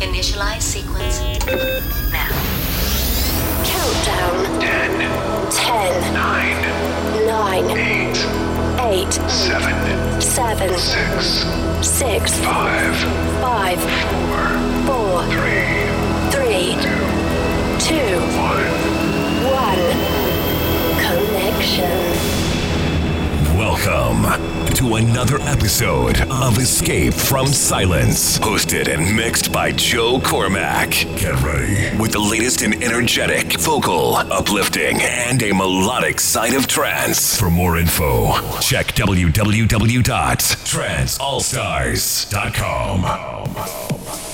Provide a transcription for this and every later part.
Initialize sequence now. Countdown. 10, 10, 9, 9, 8, 8, 7, 7, 6, 6, 5, 5, 4, 4, 3, 3, 2, 2, 1. 1. Connection. Welcome to another episode of Escape from Silence, hosted and mixed by Joe Cormack. Get ready with the latest in energetic, vocal, uplifting, and a melodic side of trance. For more info, check www.tranceallstars.com.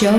Joe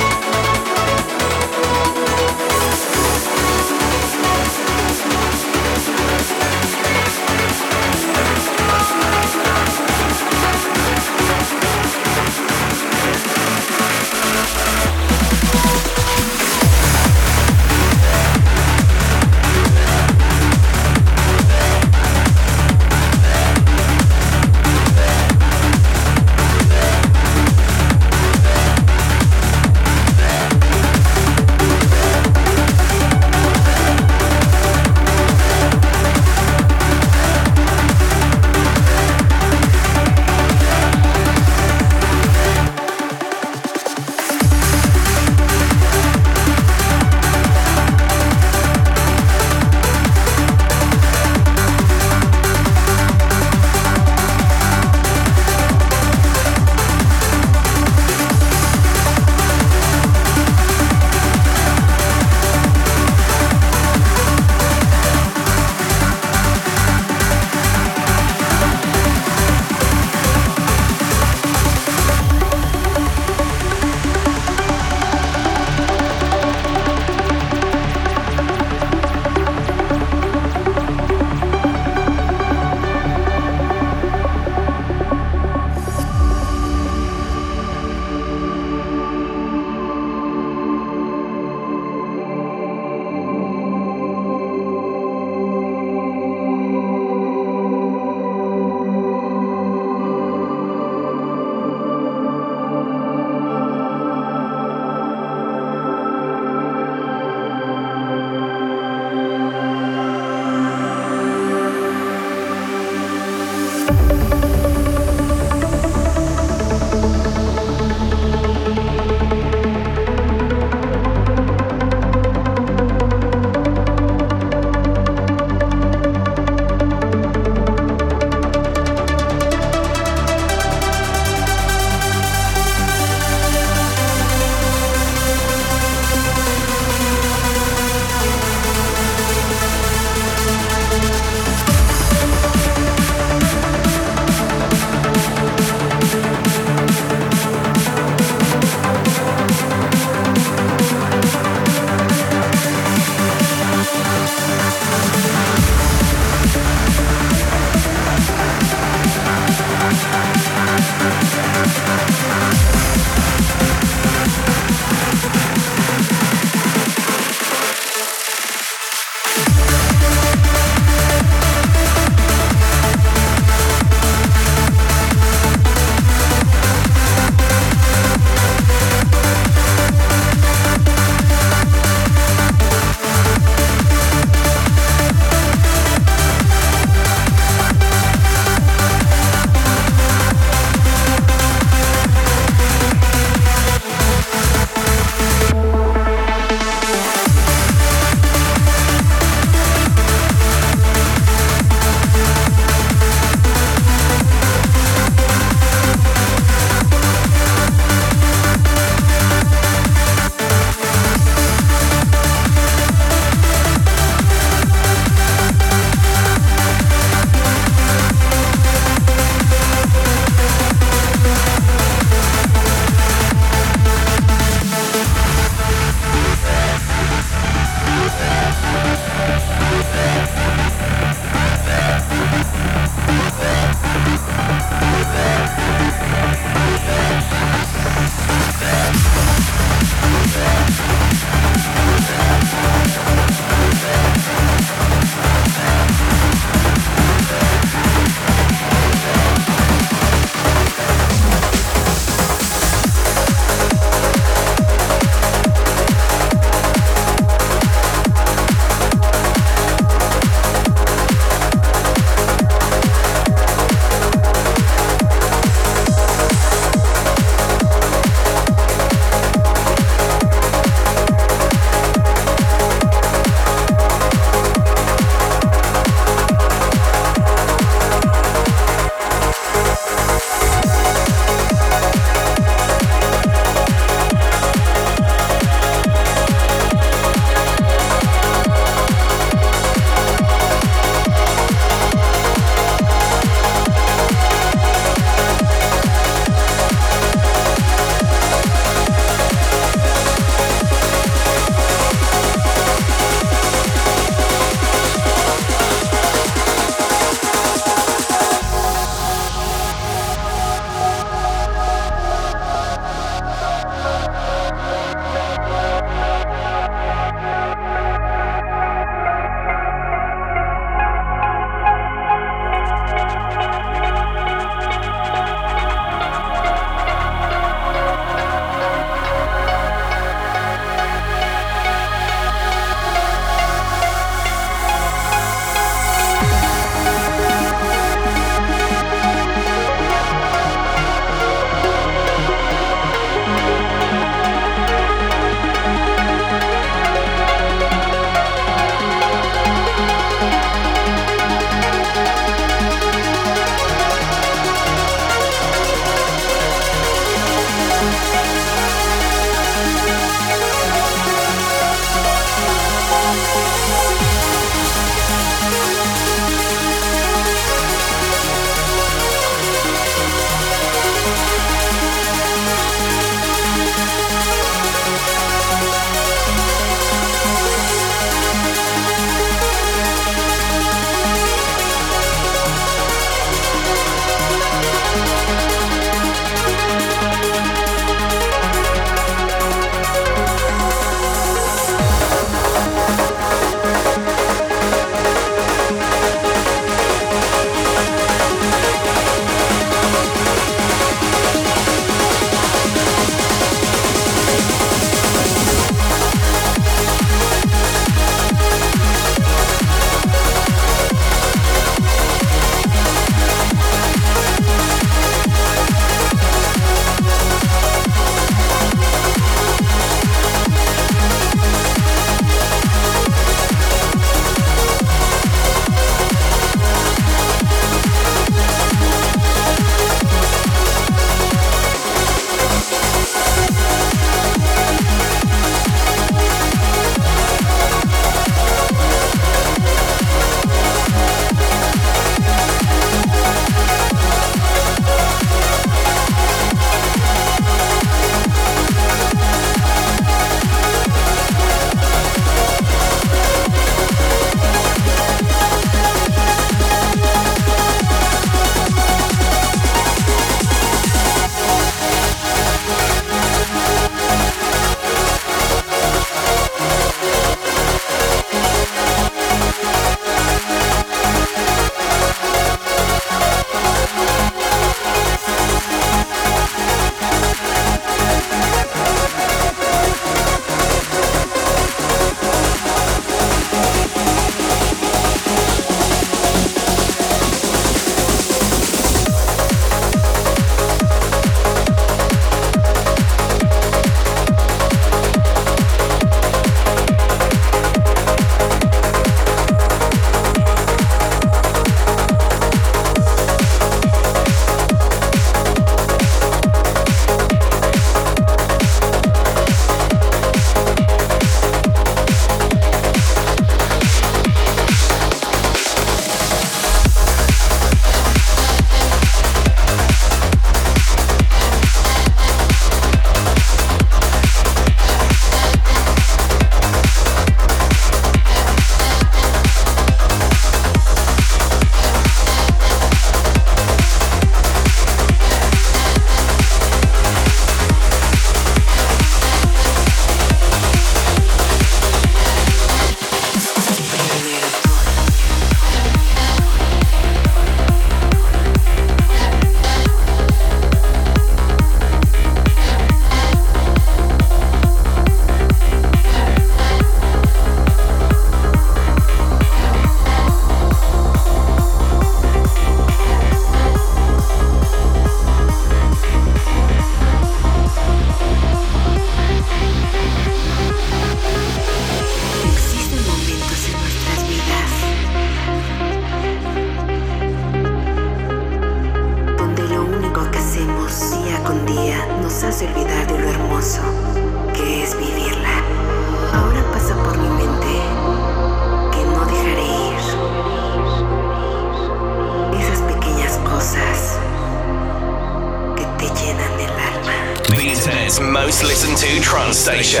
station.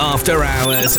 After Hours